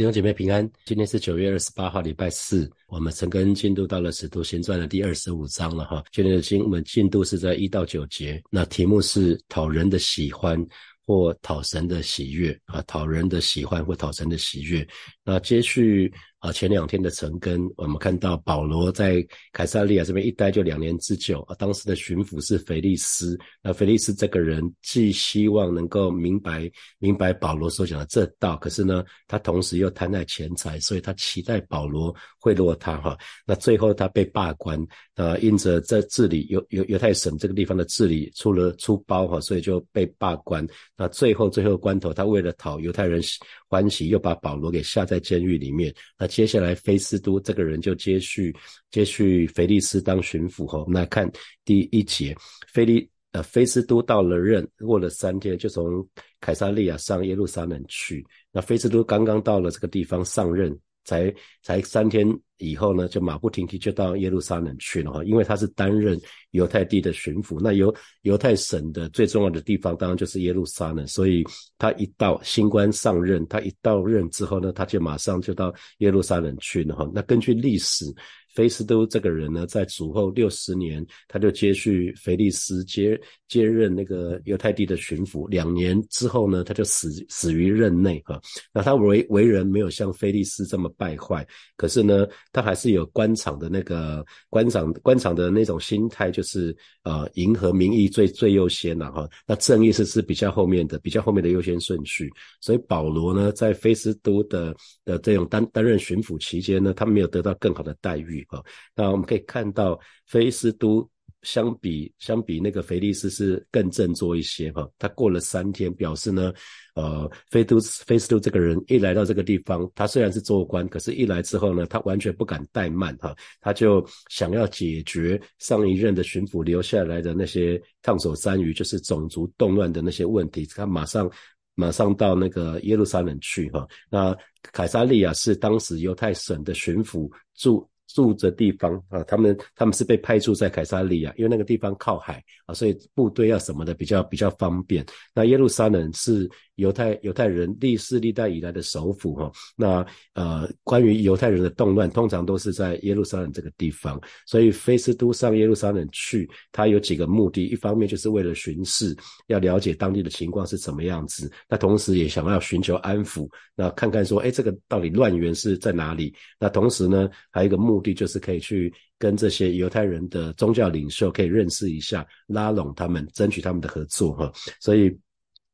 弟兄姐妹平安，今天是九月二十八号，礼拜四。我们陈根进度到了《使徒行传》的第二十五章了哈。今天的经文进度是在一到九节，那题目是讨人的喜欢或讨神的喜悦啊，讨人的喜欢或讨神的喜悦。那接续。啊，前两天的成根，我们看到保罗在凯撒利亚这边一待就两年之久啊。当时的巡抚是腓利斯，那腓利斯这个人既希望能够明白明白保罗所讲的这道，可是呢，他同时又贪爱钱财，所以他期待保罗贿赂他哈。那最后他被罢官，啊，因着在治理犹犹犹太省这个地方的治理出了出包哈，所以就被罢官。那最后最后关头，他为了讨犹太人欢喜，又把保罗给下在监狱里面。那接下来，菲斯都这个人就接续接续菲利斯当巡抚哈。我们来看第一节，菲利呃菲斯都到了任，过了三天，就从凯撒利亚上耶路撒冷去。那菲斯都刚刚到了这个地方上任。才才三天以后呢，就马不停蹄就到耶路撒冷去了哈，因为他是担任犹太地的巡抚，那犹犹太省的最重要的地方当然就是耶路撒冷，所以他一到新官上任，他一到任之后呢，他就马上就到耶路撒冷去了哈。那根据历史。菲斯都这个人呢，在主后六十年，他就接续菲利斯接接任那个犹太地的巡抚。两年之后呢，他就死死于任内哈。那他为为人没有像菲利斯这么败坏，可是呢，他还是有官场的那个官场官场的那种心态，就是呃，迎合民意最最优先了哈。那正义是是比较后面的，比较后面的优先顺序。所以保罗呢，在菲斯都的的这种担担任巡抚期间呢，他没有得到更好的待遇。啊，那我们可以看到，菲斯都相比相比那个腓利斯是更振作一些哈。他过了三天，表示呢，呃，菲都菲斯都这个人一来到这个地方，他虽然是做官，可是一来之后呢，他完全不敢怠慢哈，他就想要解决上一任的巡抚留下来的那些烫手山芋，就是种族动乱的那些问题，他马上马上到那个耶路撒冷去哈。那凯撒利亚是当时犹太省的巡抚驻。住的地方啊，他们他们是被派驻在凯撒利亚，因为那个地方靠海啊，所以部队要什么的比较比较方便。那耶路撒冷是。犹太犹太人历世历代以来的首府哈，那呃关于犹太人的动乱，通常都是在耶路撒冷这个地方，所以菲斯都上耶路撒冷去，他有几个目的，一方面就是为了巡视，要了解当地的情况是怎么样子，那同时也想要寻求安抚，那看看说，哎，这个到底乱源是在哪里？那同时呢，还有一个目目的就是可以去跟这些犹太人的宗教领袖可以认识一下，拉拢他们，争取他们的合作哈，所以。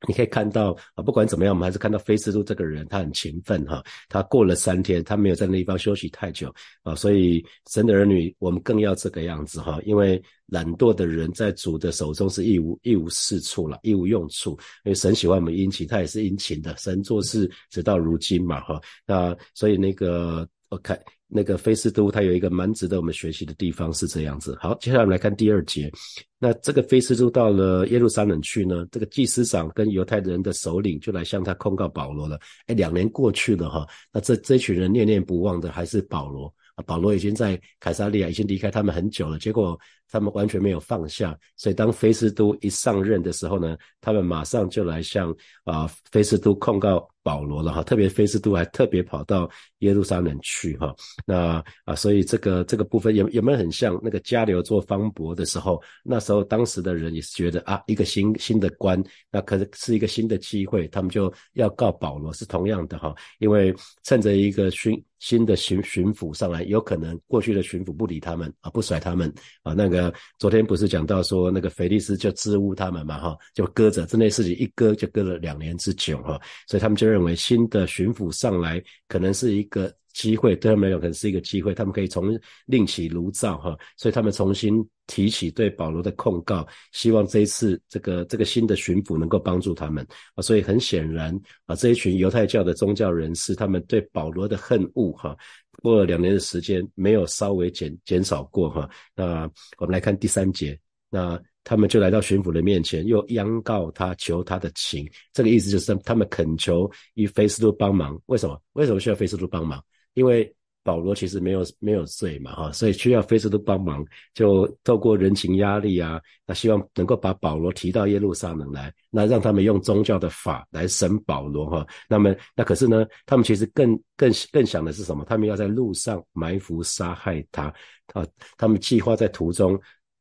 你可以看到啊，不管怎么样，我们还是看到菲斯都这个人，他很勤奋哈。他过了三天，他没有在那地方休息太久啊，所以神的儿女，我们更要这个样子哈。因为懒惰的人在主的手中是一无一无是处了，一无用处。因为神喜欢我们殷勤，他也是殷勤的。神做事直到如今嘛哈。那所以那个 OK，。那个菲斯都，他有一个蛮值得我们学习的地方，是这样子。好，接下来我们来看第二节。那这个菲斯都到了耶路撒冷去呢，这个祭司长跟犹太人的首领就来向他控告保罗了。哎，两年过去了哈，那这这群人念念不忘的还是保罗。保罗已经在凯撒利亚已经离开他们很久了，结果他们完全没有放下。所以当菲斯都一上任的时候呢，他们马上就来向啊菲斯都控告。保罗了哈，特别菲斯都还特别跑到耶路撒冷去哈，那啊，所以这个这个部分有有没有很像那个加流做方伯的时候，那时候当时的人也是觉得啊，一个新新的官，那可是是一个新的机会，他们就要告保罗，是同样的哈，因为趁着一个新新的巡巡抚上来，有可能过去的巡抚不理他们啊，不甩他们啊，那个昨天不是讲到说那个腓力斯就支吾他们嘛哈，就搁着这类事情一搁就搁了两年之久哈，所以他们就认为新的巡抚上来可能是一个机会，对他们来讲可能是一个机会，他们可以重另起炉灶哈，所以他们重新提起对保罗的控告，希望这一次这个这个新的巡抚能够帮助他们啊，所以很显然啊，这一群犹太教的宗教人士，他们对保罗的恨恶哈，过了两年的时间没有稍微减减少过哈，那我们来看第三节，那。他们就来到巡抚的面前，又央告他，求他的情。这个意思就是他们恳求以菲斯都帮忙。为什么？为什么需要菲斯都帮忙？因为保罗其实没有没有罪嘛，哈，所以需要菲斯都帮忙，就透过人情压力啊，那希望能够把保罗提到耶路撒冷来，那让他们用宗教的法来审保罗，哈，那么那可是呢，他们其实更更更想的是什么？他们要在路上埋伏杀害他，啊，他们计划在途中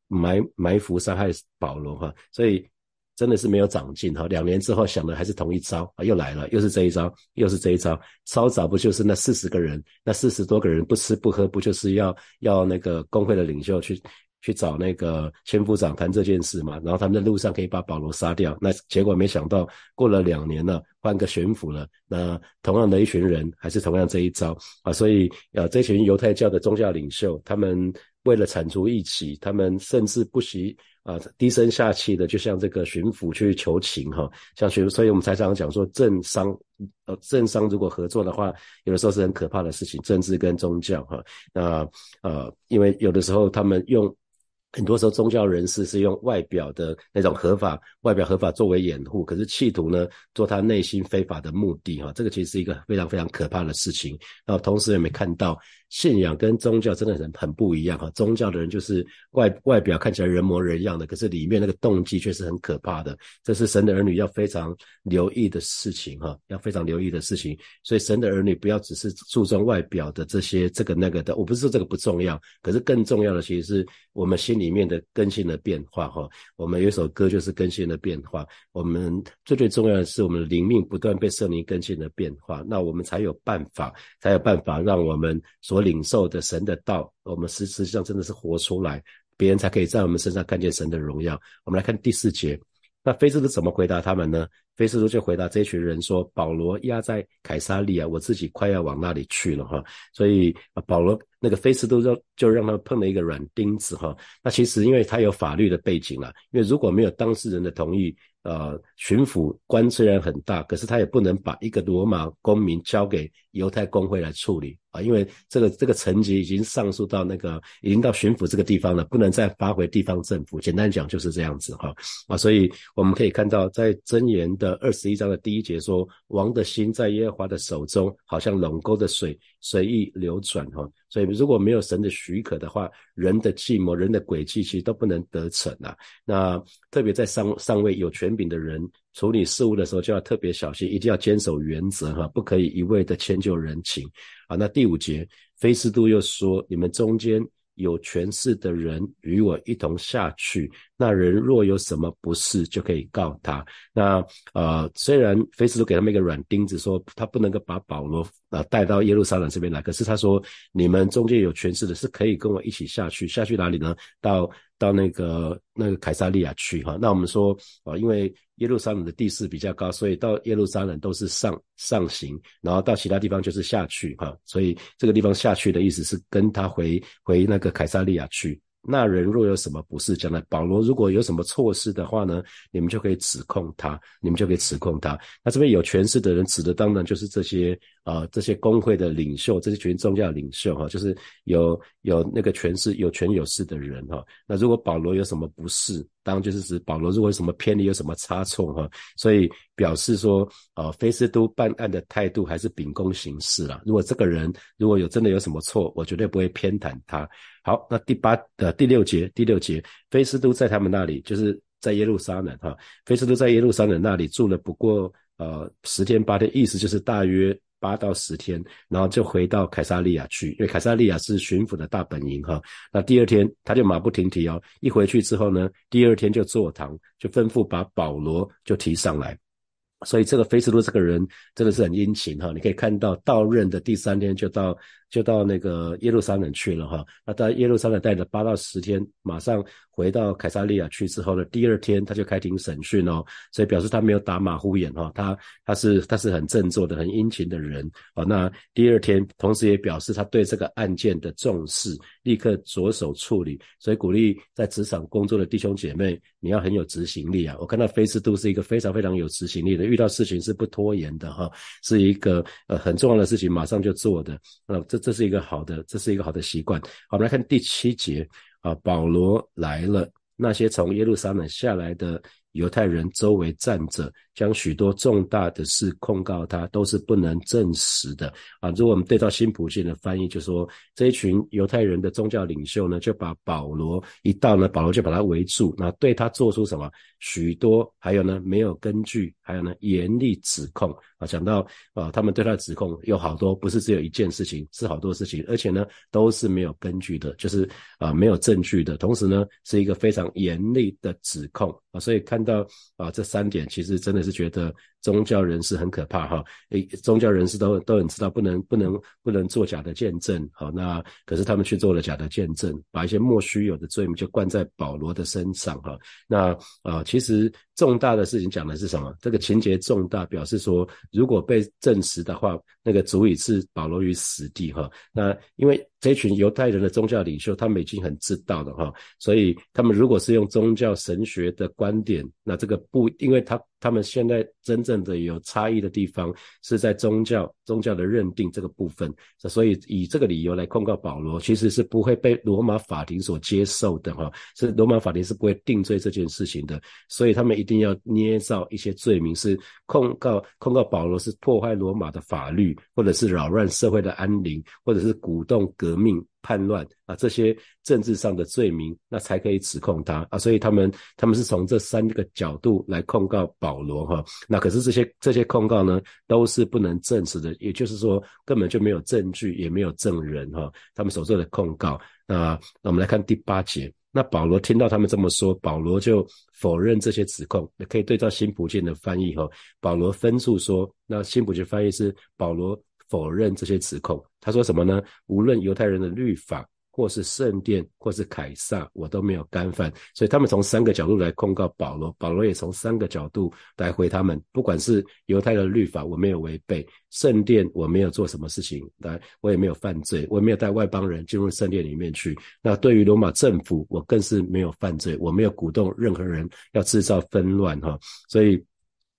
埋埋伏杀害保罗，哈，所以。真的是没有长进哈，两年之后想的还是同一招啊，又来了，又是这一招，又是这一招。稍早不就是那四十个人，那四十多个人不吃不喝，不就是要要那个工会的领袖去去找那个千夫长谈这件事嘛？然后他们在路上可以把保罗杀掉，那结果没想到过了两年了，换个巡抚了，那同样的一群人还是同样这一招啊，所以啊，这群犹太教的宗教领袖，他们为了铲除异己，他们甚至不惜。啊，低声下气的，就像这个巡抚去求情哈，像巡，所以我们才常常讲说，政商，呃，政商如果合作的话，有的时候是很可怕的事情，政治跟宗教哈，那呃，因为有的时候他们用。很多时候，宗教人士是用外表的那种合法、外表合法作为掩护，可是企图呢做他内心非法的目的哈。这个其实是一个非常非常可怕的事情。然后同时也没看到信仰跟宗教真的很很不一样哈。宗教的人就是外外表看起来人模人样的，可是里面那个动机却是很可怕的。这是神的儿女要非常留意的事情哈，要非常留意的事情。所以神的儿女不要只是注重外表的这些这个那个的。我不是说这个不重要，可是更重要的其实是我们心里。面的更新的变化哈，我们有一首歌就是更新的变化。我们最最重要的是，我们的灵命不断被圣灵更新的变化，那我们才有办法，才有办法让我们所领受的神的道，我们实实际上真的是活出来，别人才可以在我们身上看见神的荣耀。我们来看第四节，那非洲是怎么回答他们呢？菲斯都就回答这群人说：“保罗压在凯撒利亚，我自己快要往那里去了哈，所以保罗。”那个菲斯都就就让他碰了一个软钉子哈，那其实因为他有法律的背景了，因为如果没有当事人的同意，呃，巡抚官虽然很大，可是他也不能把一个罗马公民交给犹太公会来处理啊，因为这个这个层级已经上诉到那个已经到巡抚这个地方了，不能再发回地方政府。简单讲就是这样子哈啊，所以我们可以看到在箴言的二十一章的第一节说，王的心在耶和华的手中，好像垄沟的水随意流转哈。所以，如果没有神的许可的话，人的计谋、人的诡计，其实都不能得逞啊。那特别在上上位有权柄的人处理事务的时候，就要特别小心，一定要坚守原则哈，不可以一味的迁就人情啊。那第五节，菲斯都又说：你们中间。有权势的人与我一同下去，那人若有什么不是，就可以告他。那呃，虽然菲斯都给他们一个软钉子，说他不能够把保罗呃带到耶路撒冷这边来，可是他说你们中间有权势的是可以跟我一起下去，下去哪里呢？到到那个那个凯撒利亚去哈。那我们说啊，因为。耶路撒冷的地势比较高，所以到耶路撒冷都是上上行，然后到其他地方就是下去哈。所以这个地方下去的意思是跟他回回那个凯撒利亚去。那人若有什么不是，将来保罗如果有什么错事的话呢，你们就可以指控他，你们就可以指控他。那这边有权势的人指的当然就是这些啊，这些工会的领袖，这些群宗教领袖哈，就是有有那个权势、有权有势的人哈。那如果保罗有什么不是，当然就是指保罗如果有什么偏离、有什么差错哈，所以表示说啊，菲斯都办案的态度还是秉公行事了。如果这个人如果有真的有什么错，我绝对不会偏袒他。好，那第八的第六节，第六节，菲斯都在他们那里，就是在耶路撒冷哈。菲斯都在耶路撒冷那里住了不过呃十天八天，意思就是大约八到十天，然后就回到凯撒利亚去，因为凯撒利亚是巡抚的大本营哈。那第二天他就马不停蹄哦，一回去之后呢，第二天就坐堂，就吩咐把保罗就提上来。所以这个菲斯都这个人真的是很殷勤哈，你可以看到到任的第三天就到。就到那个耶路撒冷去了哈，那到耶路撒冷待了八到十天，马上回到凯撒利亚去之后呢，第二天他就开庭审讯哦，所以表示他没有打马虎眼哈，他他是他是很振作的、很殷勤的人哦。那第二天，同时也表示他对这个案件的重视，立刻着手处理，所以鼓励在职场工作的弟兄姐妹，你要很有执行力啊。我看到菲斯都是一个非常非常有执行力的，遇到事情是不拖延的哈，是一个呃很重要的事情马上就做的，呃这。这是一个好的，这是一个好的习惯。好，我们来看第七节啊，保罗来了。那些从耶路撒冷下来的犹太人周围站着，将许多重大的事控告他，都是不能证实的啊。如果我们对照新普信的翻译，就说这一群犹太人的宗教领袖呢，就把保罗一到呢，保罗就把他围住，那对他做出什么许多，还有呢没有根据，还有呢严厉指控啊。讲到啊，他们对他的指控有好多，不是只有一件事情，是好多事情，而且呢都是没有根据的，就是啊没有证据的，同时呢是一个非常严厉的指控啊。所以看到啊这三点，其实真的是觉得。宗教人士很可怕哈，诶，宗教人士都都很知道不能不能不能做假的见证，好，那可是他们去做了假的见证，把一些莫须有的罪名就灌在保罗的身上哈，那啊，其实重大的事情讲的是什么？这个情节重大，表示说如果被证实的话，那个足以置保罗于死地哈。那因为这群犹太人的宗教领袖，他们已经很知道了哈，所以他们如果是用宗教神学的观点，那这个不，因为他。他们现在真正的有差异的地方是在宗教宗教的认定这个部分，所以以这个理由来控告保罗，其实是不会被罗马法庭所接受的哈，是罗马法庭是不会定罪这件事情的，所以他们一定要捏造一些罪名，是控告控告保罗是破坏罗马的法律，或者是扰乱社会的安宁，或者是鼓动革命。叛乱啊，这些政治上的罪名，那才可以指控他啊。所以他们他们是从这三个角度来控告保罗哈。那可是这些这些控告呢，都是不能证实的，也就是说根本就没有证据，也没有证人哈。他们所做的控告，那那我们来看第八节。那保罗听到他们这么说，保罗就否认这些指控。可以对照新普健的翻译哈。保罗分述说，那新普健翻译是保罗。否认这些指控，他说什么呢？无论犹太人的律法，或是圣殿，或是凯撒，我都没有干犯。所以他们从三个角度来控告保罗，保罗也从三个角度来回他们。不管是犹太的律法，我没有违背；圣殿，我没有做什么事情，来，我也没有犯罪，我也没有带外邦人进入圣殿里面去。那对于罗马政府，我更是没有犯罪，我没有鼓动任何人要制造纷乱，哈。所以。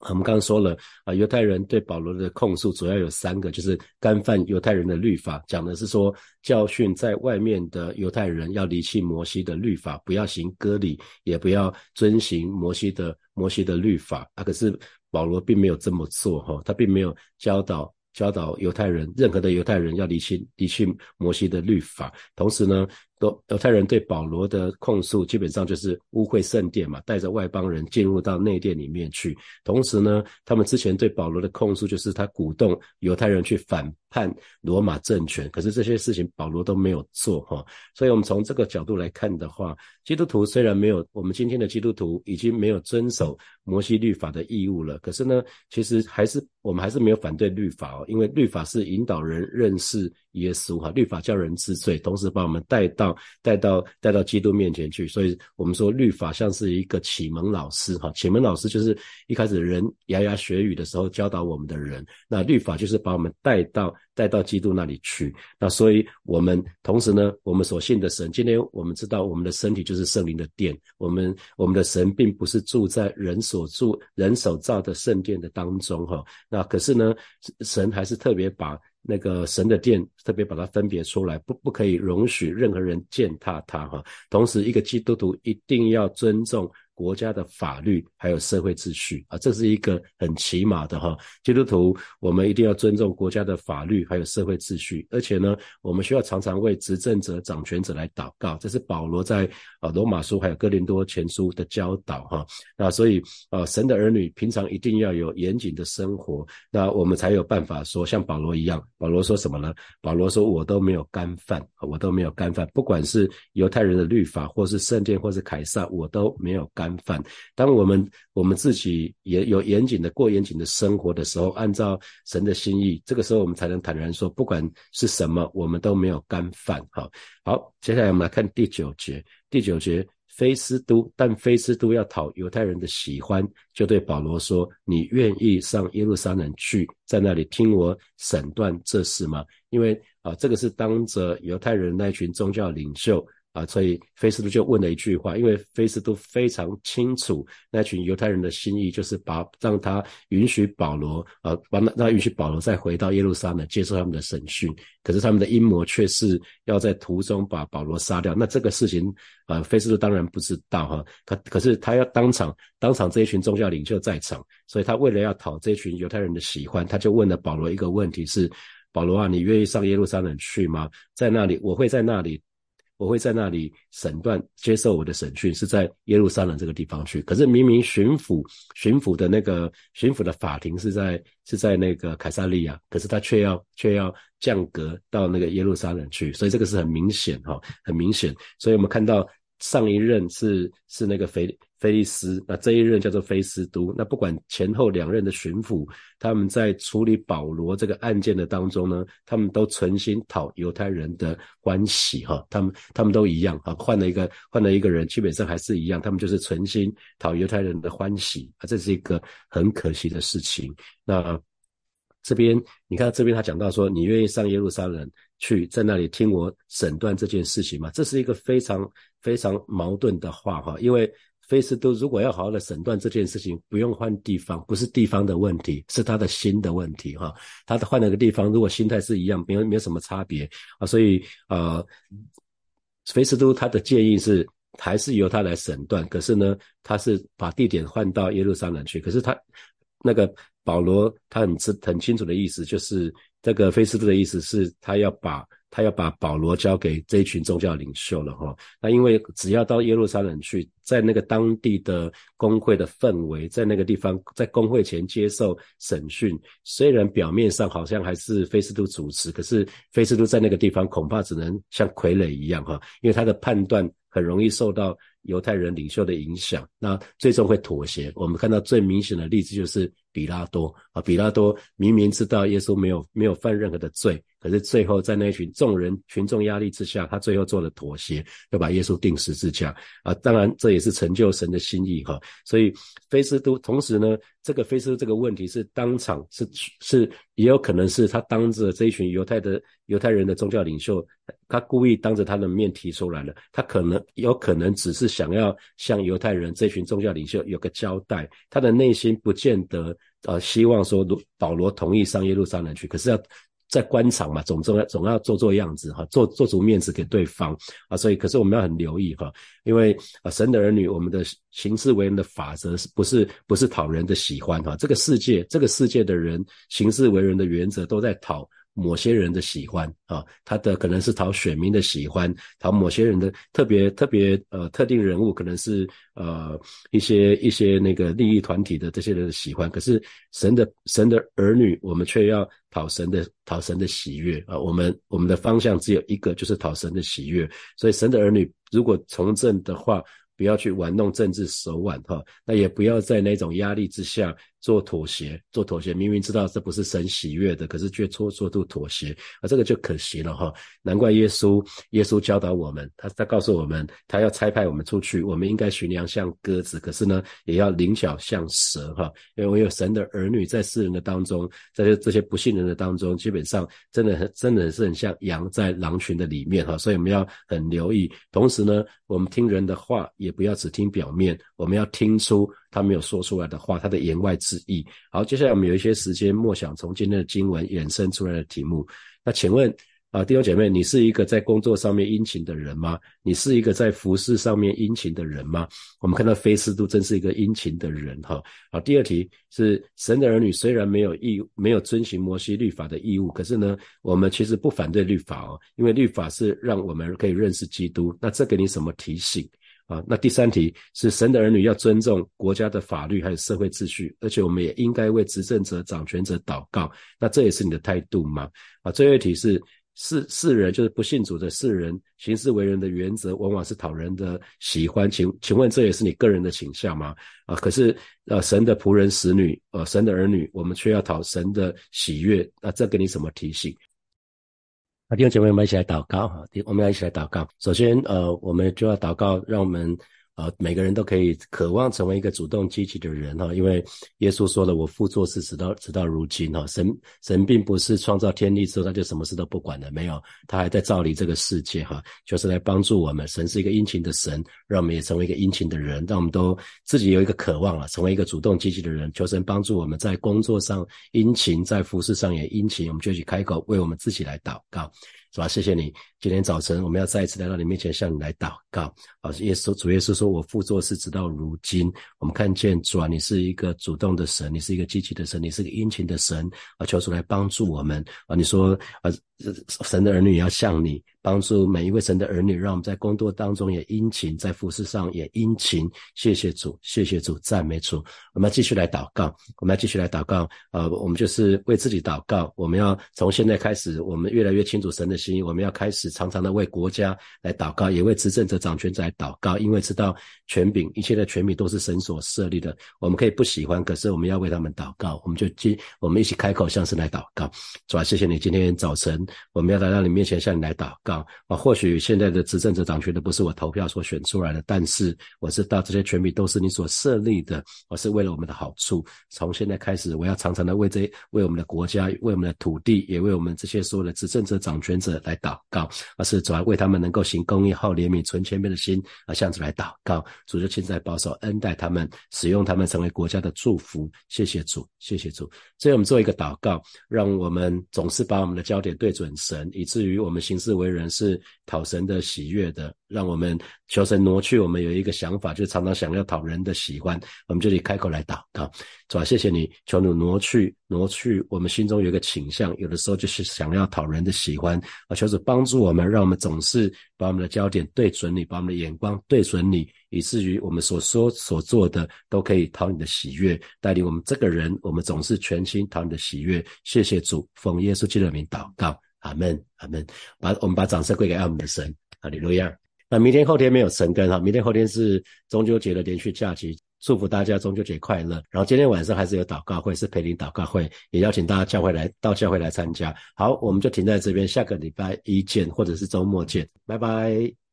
我们刚刚说了啊，犹太人对保罗的控诉主要有三个，就是干犯犹太人的律法，讲的是说教训在外面的犹太人要离弃摩西的律法，不要行割礼，也不要遵行摩西的摩西的律法啊。可是保罗并没有这么做哈，他并没有教导。教导犹太人，任何的犹太人要离弃离弃摩西的律法。同时呢，都犹太人对保罗的控诉，基本上就是污秽圣殿嘛，带着外邦人进入到内殿里面去。同时呢，他们之前对保罗的控诉，就是他鼓动犹太人去反叛罗马政权。可是这些事情保罗都没有做哈。所以，我们从这个角度来看的话，基督徒虽然没有我们今天的基督徒已经没有遵守摩西律法的义务了，可是呢，其实还是。我们还是没有反对律法哦，因为律法是引导人认识耶稣哈，律法叫人知罪，同时把我们带到带到带到基督面前去，所以我们说律法像是一个启蒙老师哈，启蒙老师就是一开始人牙牙学语的时候教导我们的人，那律法就是把我们带到带到基督那里去，那所以我们同时呢，我们所信的神，今天我们知道我们的身体就是圣灵的殿，我们我们的神并不是住在人所住人所造的圣殿的当中哈。那可是呢，神还是特别把那个神的殿特别把它分别出来，不不可以容许任何人践踏它哈。同时，一个基督徒一定要尊重。国家的法律还有社会秩序啊，这是一个很起码的哈。基督徒，我们一定要尊重国家的法律还有社会秩序，而且呢，我们需要常常为执政者、掌权者来祷告。这是保罗在啊罗马书还有哥林多前书的教导哈。那所以啊，神的儿女平常一定要有严谨的生活，那我们才有办法说像保罗一样。保罗说什么呢？保罗说：“我都没有干犯，我都没有干犯，不管是犹太人的律法，或是圣殿，或是凯撒，我都没有干。”干犯。当我们我们自己也有严谨的过严谨的生活的时候，按照神的心意，这个时候我们才能坦然说，不管是什么，我们都没有干犯。好，好，接下来我们来看第九节。第九节，菲斯都，但菲斯都要讨犹太人的喜欢，就对保罗说：“你愿意上耶路撒冷去，在那里听我审断这事吗？”因为啊，这个是当着犹太人那群宗教领袖。啊，所以菲斯都就问了一句话，因为菲斯都非常清楚那群犹太人的心意，就是把让他允许保罗啊，把那让允许保罗再回到耶路撒冷接受他们的审讯。可是他们的阴谋却是要在途中把保罗杀掉。那这个事情啊，菲斯都当然不知道哈。可可是他要当场当场这一群宗教领袖在场，所以他为了要讨这群犹太人的喜欢，他就问了保罗一个问题：是保罗啊，你愿意上耶路撒冷去吗？在那里，我会在那里。我会在那里审断接受我的审讯，是在耶路撒冷这个地方去。可是明明巡抚巡抚的那个巡抚的法庭是在是在那个凯撒利亚，可是他却要却要降格到那个耶路撒冷去，所以这个是很明显哈，很明显。所以我们看到上一任是是那个腓。菲利斯，那这一任叫做菲斯都。那不管前后两任的巡抚，他们在处理保罗这个案件的当中呢，他们都存心讨犹太人的欢喜，哈，他们他们都一样，啊，换了一个换了一个人，基本上还是一样，他们就是存心讨犹太人的欢喜，啊，这是一个很可惜的事情。那这边你看这边他讲到说，你愿意上耶路撒冷去，在那里听我审断这件事情吗？这是一个非常非常矛盾的话，哈，因为。菲斯都如果要好好的审断这件事情，不用换地方，不是地方的问题，是他的心的问题哈。他的换了个地方，如果心态是一样，没有没有什么差别啊。所以呃，菲斯都他的建议是还是由他来审断，可是呢，他是把地点换到耶路撒冷去。可是他那个保罗他很知很清楚的意思，就是这个菲斯都的意思是他要把。他要把保罗交给这一群宗教领袖了哈，那因为只要到耶路撒冷去，在那个当地的工会的氛围，在那个地方，在工会前接受审讯，虽然表面上好像还是菲斯都主持，可是菲斯都在那个地方恐怕只能像傀儡一样哈，因为他的判断很容易受到犹太人领袖的影响，那最终会妥协。我们看到最明显的例子就是比拉多啊，比拉多明明知道耶稣没有没有犯任何的罪。可是最后，在那群众人群众压力之下，他最后做了妥协，要把耶稣钉十字架啊！当然，这也是成就神的心意哈。所以，菲斯都同时呢，这个菲斯这个问题是当场是是，也有可能是他当着这一群犹太的犹太人的宗教领袖，他故意当着他的面提出来了。他可能有可能只是想要向犹太人这群宗教领袖有个交代，他的内心不见得呃希望说保罗同意上耶路撒冷去，可是要。在官场嘛，总总要总要做做样子哈，做做足面子给对方啊，所以可是我们要很留意哈，因为啊，神的儿女，我们的行事为人的法则是不是不是讨人的喜欢哈？这个世界，这个世界的人行事为人的原则都在讨。某些人的喜欢啊，他的可能是讨选民的喜欢，讨某些人的特别特别呃特定人物，可能是呃一些一些那个利益团体的这些人的喜欢。可是神的神的儿女，我们却要讨神的讨神的喜悦啊！我们我们的方向只有一个，就是讨神的喜悦。所以神的儿女如果从政的话，不要去玩弄政治手腕哈，那也不要在那种压力之下。做妥协，做妥协，明明知道这不是神喜悦的，可是却做做出妥协，啊，这个就可惜了哈。难怪耶稣，耶稣教导我们，他他告诉我们，他要差派我们出去，我们应该驯良像鸽子，可是呢，也要灵巧像蛇哈。因为我有神的儿女在世人的当中，在这这些不信人的当中，基本上真的很真的是很像羊在狼群的里面哈。所以我们要很留意，同时呢，我们听人的话也不要只听表面，我们要听出。他没有说出来的话，他的言外之意。好，接下来我们有一些时间默想从今天的经文衍生出来的题目。那请问啊，弟兄姐妹，你是一个在工作上面殷勤的人吗？你是一个在服饰上面殷勤的人吗？我们看到菲斯都真是一个殷勤的人哈。好，第二题是神的儿女虽然没有义没有遵循摩西律法的义务，可是呢，我们其实不反对律法哦，因为律法是让我们可以认识基督。那这给你什么提醒？啊，那第三题是神的儿女要尊重国家的法律还有社会秩序，而且我们也应该为执政者、掌权者祷告。那这也是你的态度吗？啊，最后一题是世世人就是不信主的世人行事为人的原则，往往是讨人的喜欢。请请问这也是你个人的倾向吗？啊，可是呃，神的仆人、使女，呃，神的儿女，我们却要讨神的喜悦。那这给你什么提醒？啊，弟兄姐妹，我们一起来祷告哈！我们要一起来祷告。首先，呃，我们就要祷告，让我们啊，每个人都可以渴望成为一个主动积极的人哈，因为耶稣说了，我父做事直到直到如今哈，神神并不是创造天地之后他就什么事都不管了，没有，他还在照理这个世界哈，就是来帮助我们。神是一个殷勤的神，让我们也成为一个殷勤的人，让我们都自己有一个渴望了，成为一个主动积极的人。求神帮助我们在工作上殷勤，在服饰上也殷勤，我们就去开口为我们自己来祷告。主啊？谢谢你，今天早晨我们要再一次来到你面前，向你来祷告。啊，耶稣主耶稣说：“我父做事直到如今。”我们看见主啊，你是一个主动的神，你是一个积极的神，你是个殷勤的神啊！求主来帮助我们啊！你说啊，神的儿女要向你。帮助每一位神的儿女，让我们在工作当中也殷勤，在服饰上也殷勤。谢谢主，谢谢主，赞美主。我们要继续来祷告，我们要继续来祷告。呃，我们就是为自己祷告。我们要从现在开始，我们越来越清楚神的心意。我们要开始常常的为国家来祷告，也为执政者、掌权者来祷告，因为知道权柄，一切的权柄都是神所设立的。我们可以不喜欢，可是我们要为他们祷告。我们就今我们一起开口向神来祷告。主啊，谢谢你，今天早晨我们要来到你面前向你来祷告。啊，或许现在的执政者掌权的不是我投票所选出来的，但是我知道这些权柄都是你所设立的，我是为了我们的好处。从现在开始，我要常常的为这为我们的国家、为我们的土地，也为我们这些所有的执政者掌权者来祷告，而是主要为他们能够行公义、好怜悯、存谦卑的心啊，向主来祷告。主就亲自保守、恩待他们，使用他们成为国家的祝福。谢谢主，谢谢主。所以我们做一个祷告，让我们总是把我们的焦点对准神，以至于我们行事为人是。讨神的喜悦的，让我们求神挪去我们有一个想法，就常常想要讨人的喜欢，我们就得开口来祷告，主啊，谢谢你，求你挪去挪去我们心中有一个倾向，有的时候就是想要讨人的喜欢啊，求主帮助我们，让我们总是把我们的焦点对准你，把我们的眼光对准你，以至于我们所说所做的都可以讨你的喜悦，带领我们这个人，我们总是全心讨你的喜悦。谢谢主，奉耶稣基督的名祷告。阿门，阿门。把我们把掌声归给爱我们的神，哈利路亚。那明天后天没有神更哈，明天后天是中秋节的连续假期，祝福大家中秋节快乐。然后今天晚上还是有祷告会，是陪灵祷告会，也邀请大家教会来到教会来参加。好，我们就停在这边，下个礼拜一见，或者是周末见，拜拜。